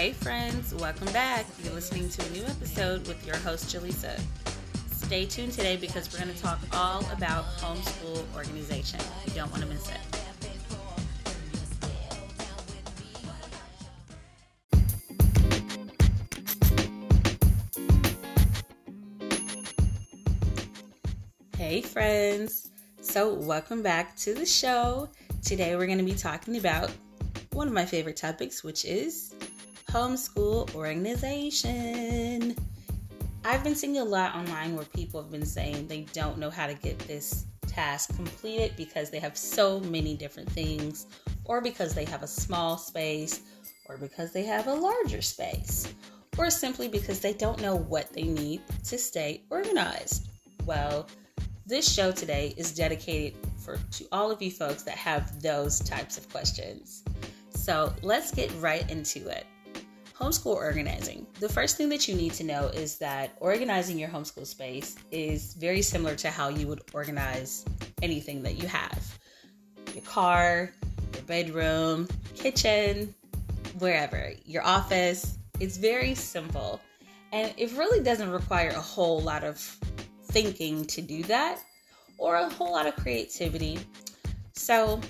Hey, friends, welcome back. You're listening to a new episode with your host, Jaleesa. Stay tuned today because we're going to talk all about homeschool organization. You don't want to miss it. Hey, friends. So, welcome back to the show. Today, we're going to be talking about one of my favorite topics, which is homeschool organization. I've been seeing a lot online where people have been saying they don't know how to get this task completed because they have so many different things, or because they have a small space, or because they have a larger space, or simply because they don't know what they need to stay organized. Well, this show today is dedicated for to all of you folks that have those types of questions. So let's get right into it. Homeschool organizing. The first thing that you need to know is that organizing your homeschool space is very similar to how you would organize anything that you have your car, your bedroom, kitchen, wherever, your office. It's very simple. And it really doesn't require a whole lot of thinking to do that or a whole lot of creativity. So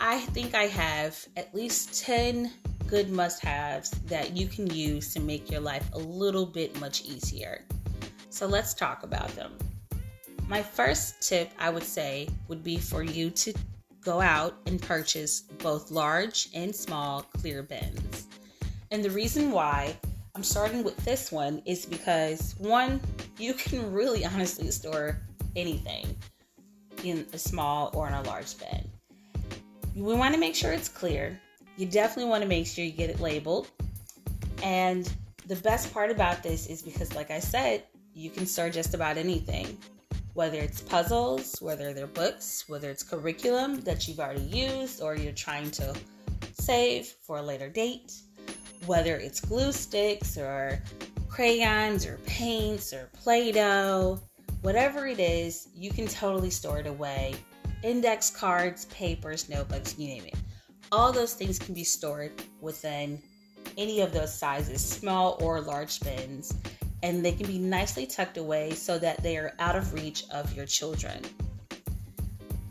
I think I have at least 10 good must haves that you can use to make your life a little bit much easier. So let's talk about them. My first tip I would say would be for you to go out and purchase both large and small clear bins. And the reason why I'm starting with this one is because one, you can really honestly store anything in a small or in a large bin. We want to make sure it's clear you definitely want to make sure you get it labeled. And the best part about this is because, like I said, you can store just about anything, whether it's puzzles, whether they're books, whether it's curriculum that you've already used or you're trying to save for a later date, whether it's glue sticks or crayons or paints or Play Doh, whatever it is, you can totally store it away. Index cards, papers, notebooks, you name it all those things can be stored within any of those sizes, small or large bins, and they can be nicely tucked away so that they are out of reach of your children.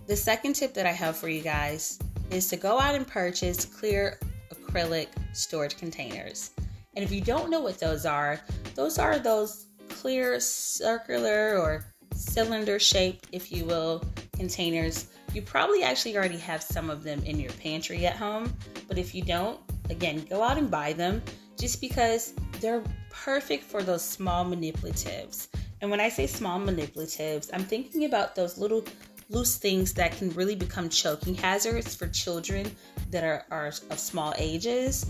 The second tip that I have for you guys is to go out and purchase clear acrylic storage containers. And if you don't know what those are, those are those clear circular or cylinder shaped, if you will, containers you probably actually already have some of them in your pantry at home, but if you don't, again, go out and buy them just because they're perfect for those small manipulatives. And when I say small manipulatives, I'm thinking about those little loose things that can really become choking hazards for children that are, are of small ages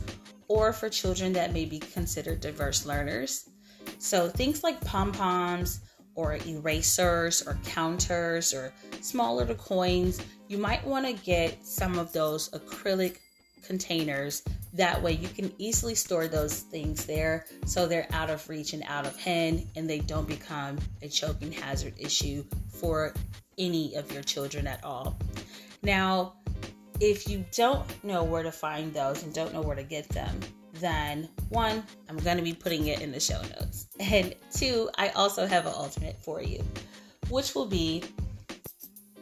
or for children that may be considered diverse learners. So things like pom poms, or erasers or counters or small little coins, you might want to get some of those acrylic containers. That way, you can easily store those things there so they're out of reach and out of hand and they don't become a choking hazard issue for any of your children at all. Now, if you don't know where to find those and don't know where to get them, then one, I'm going to be putting it in the show notes. And two, I also have an alternate for you, which will be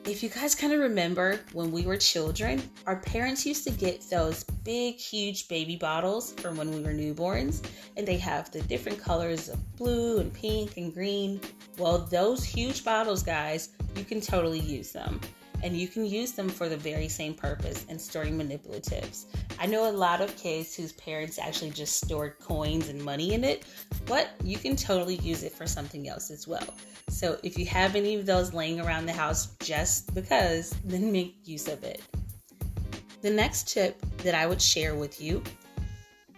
if you guys kind of remember when we were children, our parents used to get those big, huge baby bottles from when we were newborns, and they have the different colors of blue and pink and green. Well, those huge bottles, guys, you can totally use them and you can use them for the very same purpose in storing manipulatives. I know a lot of kids whose parents actually just stored coins and money in it, but you can totally use it for something else as well. So if you have any of those laying around the house just because, then make use of it. The next tip that I would share with you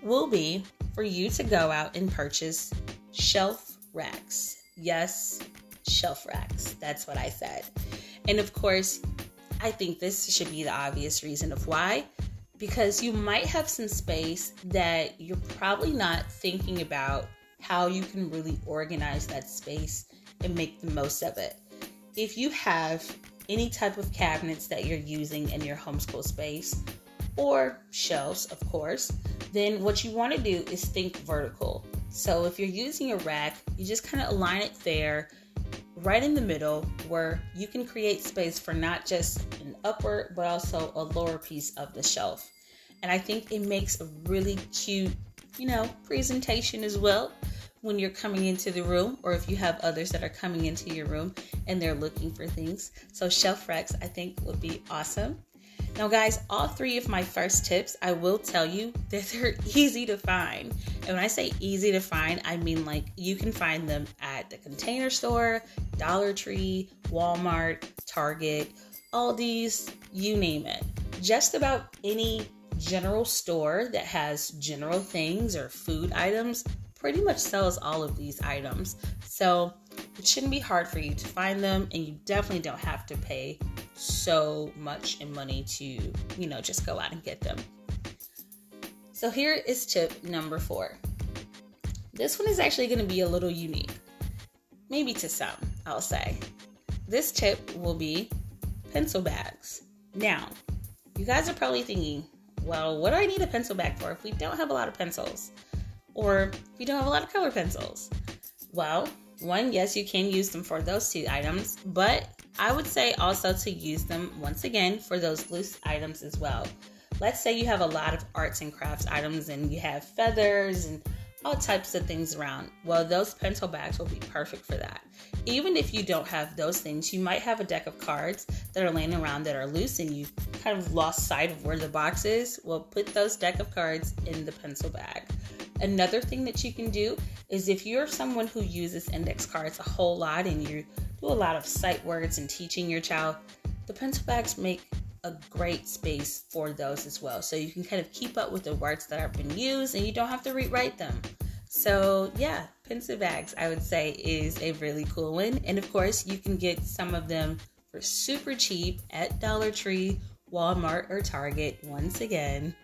will be for you to go out and purchase shelf racks. Yes, shelf racks. That's what I said. And of course, I think this should be the obvious reason of why. Because you might have some space that you're probably not thinking about how you can really organize that space and make the most of it. If you have any type of cabinets that you're using in your homeschool space, or shelves, of course, then what you want to do is think vertical. So if you're using a rack, you just kind of align it there, right in the middle, where you can create space for not just an upper, but also a lower piece of the shelf. And I think it makes a really cute, you know, presentation as well when you're coming into the room or if you have others that are coming into your room and they're looking for things. So shelf racks I think would be awesome. Now, guys, all three of my first tips, I will tell you that they're easy to find. And when I say easy to find, I mean like you can find them at the container store, Dollar Tree, Walmart, Target, Aldi's, you name it. Just about any general store that has general things or food items pretty much sells all of these items. So it shouldn't be hard for you to find them, and you definitely don't have to pay so much in money to, you know, just go out and get them. So here is tip number four. This one is actually going to be a little unique, maybe to some, I'll say. This tip will be pencil bags. Now, you guys are probably thinking, well, what do I need a pencil bag for if we don't have a lot of pencils? Or if we don't have a lot of color pencils? Well, one, yes, you can use them for those two items, but I would say also to use them once again for those loose items as well. Let's say you have a lot of arts and crafts items and you have feathers and all types of things around. Well, those pencil bags will be perfect for that. Even if you don't have those things, you might have a deck of cards that are laying around that are loose and you kind of lost sight of where the box is. Well, put those deck of cards in the pencil bag. Another thing that you can do is if you're someone who uses index cards a whole lot and you do a lot of sight words and teaching your child, the pencil bags make a great space for those as well. So you can kind of keep up with the words that have been used and you don't have to rewrite them. So, yeah, pencil bags, I would say, is a really cool one. And of course, you can get some of them for super cheap at Dollar Tree, Walmart, or Target once again.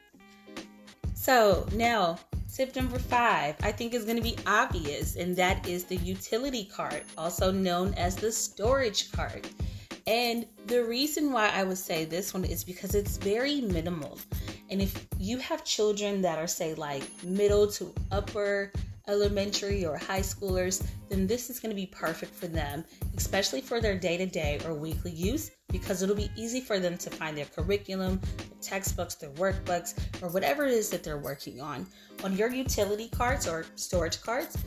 So, now Tip number five, I think is going to be obvious, and that is the utility cart, also known as the storage cart. And the reason why I would say this one is because it's very minimal. And if you have children that are, say, like middle to upper elementary or high schoolers, then this is going to be perfect for them, especially for their day to day or weekly use, because it'll be easy for them to find their curriculum, their textbooks, their workbooks, or whatever it is that they're working on. On your utility carts or storage carts,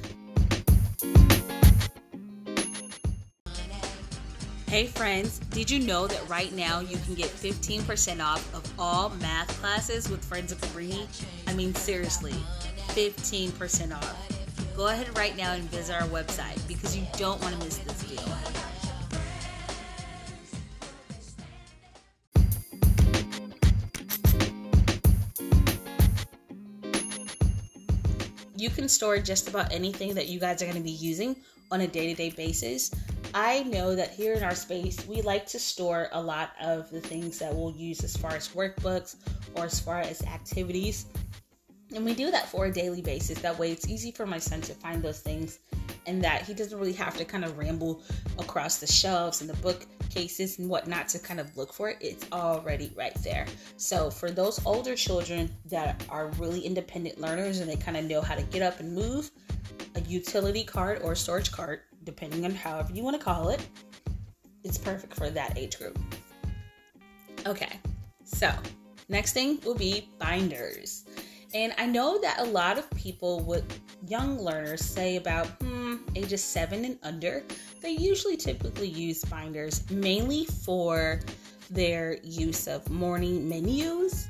Hey friends, did you know that right now you can get 15% off of all math classes with Friends of Cabrini? I mean, seriously, 15% off. Go ahead right now and visit our website because you don't want to miss this deal. You can store just about anything that you guys are going to be using on a day to day basis. I know that here in our space, we like to store a lot of the things that we'll use as far as workbooks or as far as activities. And we do that for a daily basis. That way, it's easy for my son to find those things and that he doesn't really have to kind of ramble across the shelves and the bookcases and whatnot to kind of look for it. It's already right there. So, for those older children that are really independent learners and they kind of know how to get up and move, a utility cart or storage cart, depending on however you want to call it, it's perfect for that age group. Okay, so next thing will be binders. And I know that a lot of people with young learners say about hmm, ages seven and under, they usually typically use binders mainly for their use of morning menus.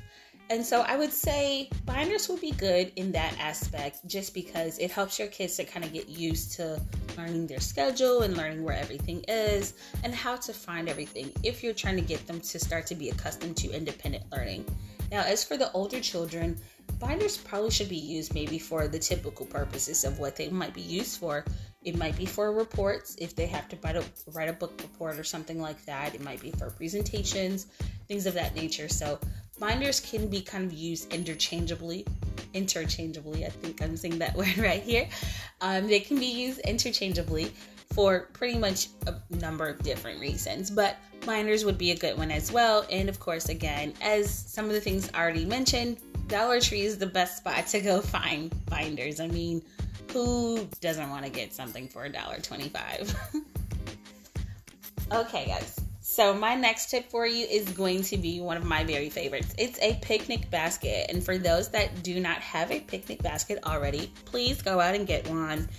And so I would say binders would be good in that aspect just because it helps your kids to kind of get used to learning their schedule and learning where everything is and how to find everything if you're trying to get them to start to be accustomed to independent learning. Now, as for the older children, binders probably should be used maybe for the typical purposes of what they might be used for. It might be for reports if they have to write a, write a book report or something like that. It might be for presentations, things of that nature. So binders can be kind of used interchangeably. Interchangeably, I think I'm saying that word right here. Um, they can be used interchangeably for pretty much a number of different reasons. But binders would be a good one as well. And of course, again, as some of the things already mentioned, Dollar Tree is the best spot to go find binders. I mean, who doesn't want to get something for a dollar twenty-five? okay, guys. So my next tip for you is going to be one of my very favorites. It's a picnic basket. And for those that do not have a picnic basket already, please go out and get one.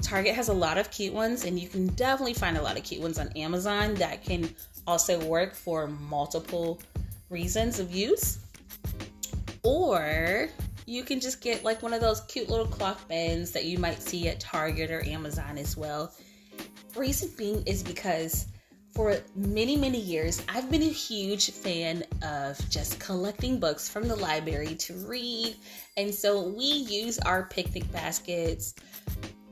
Target has a lot of cute ones, and you can definitely find a lot of cute ones on Amazon that can also work for multiple reasons of use. Or you can just get like one of those cute little cloth bins that you might see at Target or Amazon as well. Reason being is because for many, many years, I've been a huge fan of just collecting books from the library to read. And so we use our picnic baskets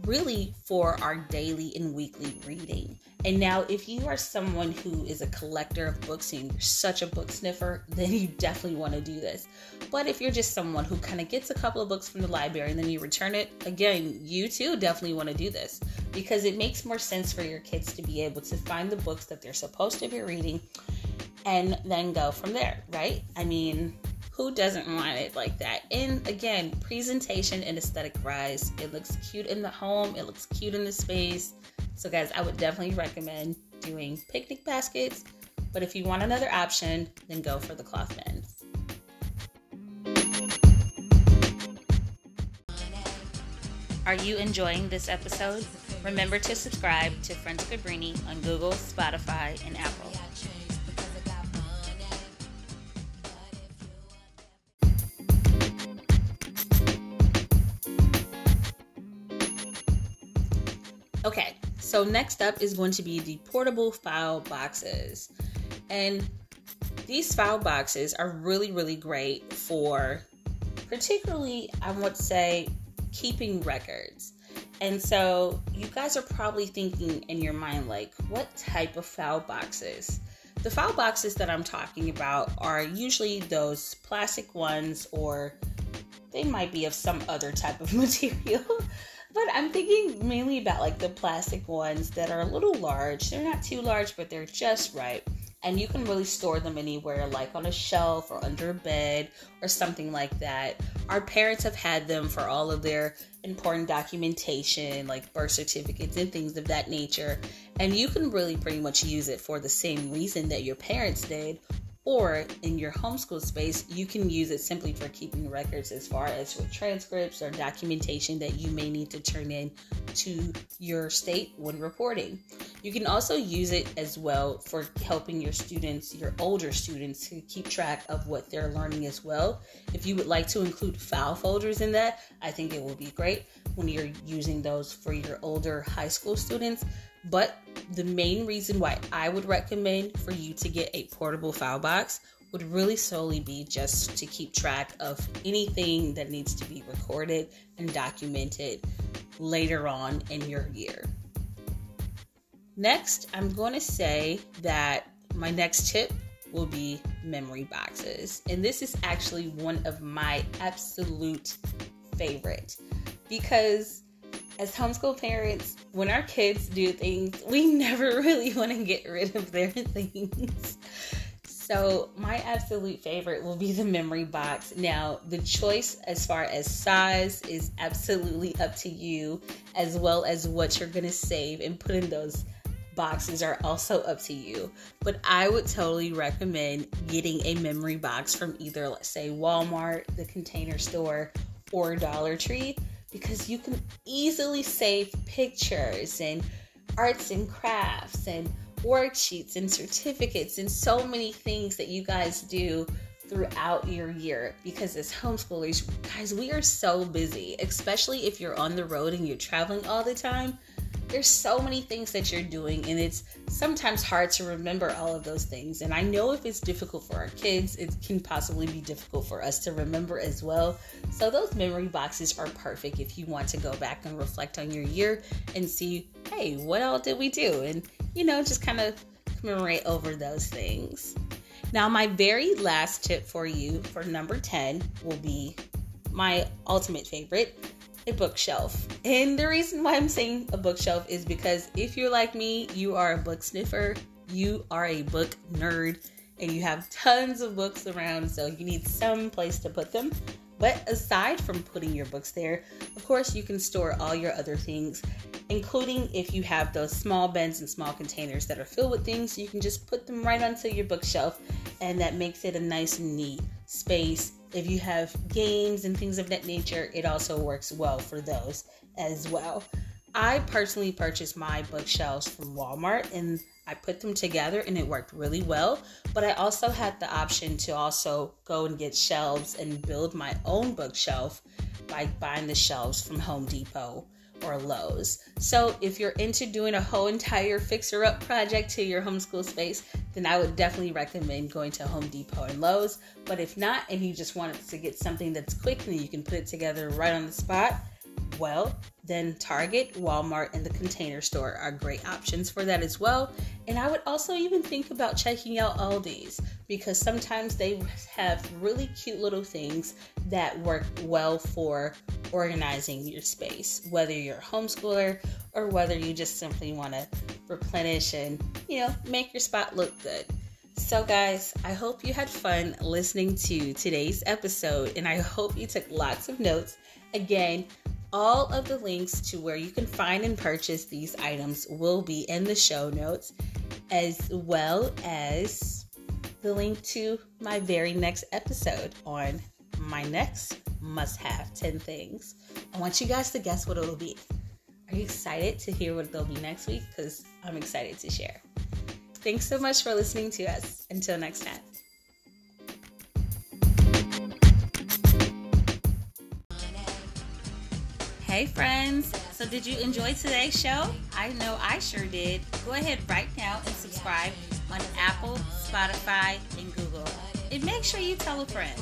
really for our daily and weekly reading. And now, if you are someone who is a collector of books and you're such a book sniffer, then you definitely want to do this. But if you're just someone who kind of gets a couple of books from the library and then you return it, again, you too definitely want to do this because it makes more sense for your kids to be able to find the books that they're supposed to be reading and then go from there, right? I mean, who doesn't want it like that? And again, presentation and aesthetic rise. It looks cute in the home, it looks cute in the space. So, guys, I would definitely recommend doing picnic baskets. But if you want another option, then go for the cloth bins. Are you enjoying this episode? Remember to subscribe to Friends Cabrini on Google, Spotify, and Apple. Okay, so next up is going to be the portable file boxes. And these file boxes are really, really great for particularly, I would say, keeping records. And so you guys are probably thinking in your mind, like, what type of file boxes? The file boxes that I'm talking about are usually those plastic ones, or they might be of some other type of material. But I'm thinking mainly about like the plastic ones that are a little large. They're not too large, but they're just right. And you can really store them anywhere, like on a shelf or under a bed or something like that. Our parents have had them for all of their important documentation, like birth certificates and things of that nature. And you can really pretty much use it for the same reason that your parents did, or in your homeschool space, you can use it simply for keeping records as far as with transcripts or documentation that you may need to turn in to your state when reporting. You can also use it as well for helping your students, your older students, to keep track of what they're learning as well. If you would like to include file folders in that, I think it will be great when you're using those for your older high school students. But the main reason why I would recommend for you to get a portable file box would really solely be just to keep track of anything that needs to be recorded and documented later on in your year. Next, I'm going to say that my next tip will be memory boxes. And this is actually one of my absolute favorite because as homeschool parents, when our kids do things, we never really want to get rid of their things. So, my absolute favorite will be the memory box. Now, the choice as far as size is absolutely up to you, as well as what you're going to save and put in those boxes are also up to you. But I would totally recommend getting a memory box from either, let's say, Walmart, the container store, or Dollar Tree because you can easily save pictures and arts and crafts and worksheets and certificates and so many things that you guys do throughout your year. Because as homeschoolers guys we are so busy especially if you're on the road and you're traveling all the time there's so many things that you're doing and it's sometimes hard to remember all of those things. And i know if it's difficult for our kids it can possibly be difficult for us to remember as well. So those memory boxes are perfect if you want to go back and reflect on your year and see hey what all did we do? And you know just kind of commemorate over those things. Now my very last tip for you for number 10 will be my ultimate favorite a bookshelf. And the reason why I'm saying a bookshelf is because if you're like me, you are a book sniffer, you are a book nerd and you have tons of books around, so you need some place to put them. But aside from putting your books there, of course, you can store all your other things, including if you have those small bins and small containers that are filled with things, you can just put them right onto your bookshelf, and that makes it a nice neat space. If you have games and things of that nature, it also works well for those as well. I personally purchased my bookshelves from Walmart and I put them together and it worked really well. But I also had the option to also go and get shelves and build my own bookshelf by buying the shelves from Home Depot or Lowe's. So if you're into doing a whole entire fixer up project to your homeschool space, then I would definitely recommend going to Home Depot and Lowe's. But if not, and you just wanted to get something that's quick and you can put it together right on the spot, well, then Target, Walmart, and the container store are great options for that as well. And I would also even think about checking out Aldi's because sometimes they have really cute little things that work well for organizing your space, whether you're a homeschooler or whether you just simply want to replenish and, you know, make your spot look good. So, guys, I hope you had fun listening to today's episode and I hope you took lots of notes. Again, all of the links to where you can find and purchase these items will be in the show notes, as well as the link to my very next episode on my next must have 10 things. I want you guys to guess what it'll be. Are you excited to hear what they'll be next week? Because I'm excited to share. Thanks so much for listening to us. Until next time. Hey, friends. So, did you enjoy today's show? I know I sure did. Go ahead right now and subscribe on Apple, Spotify, and Google. And make sure you tell a friend.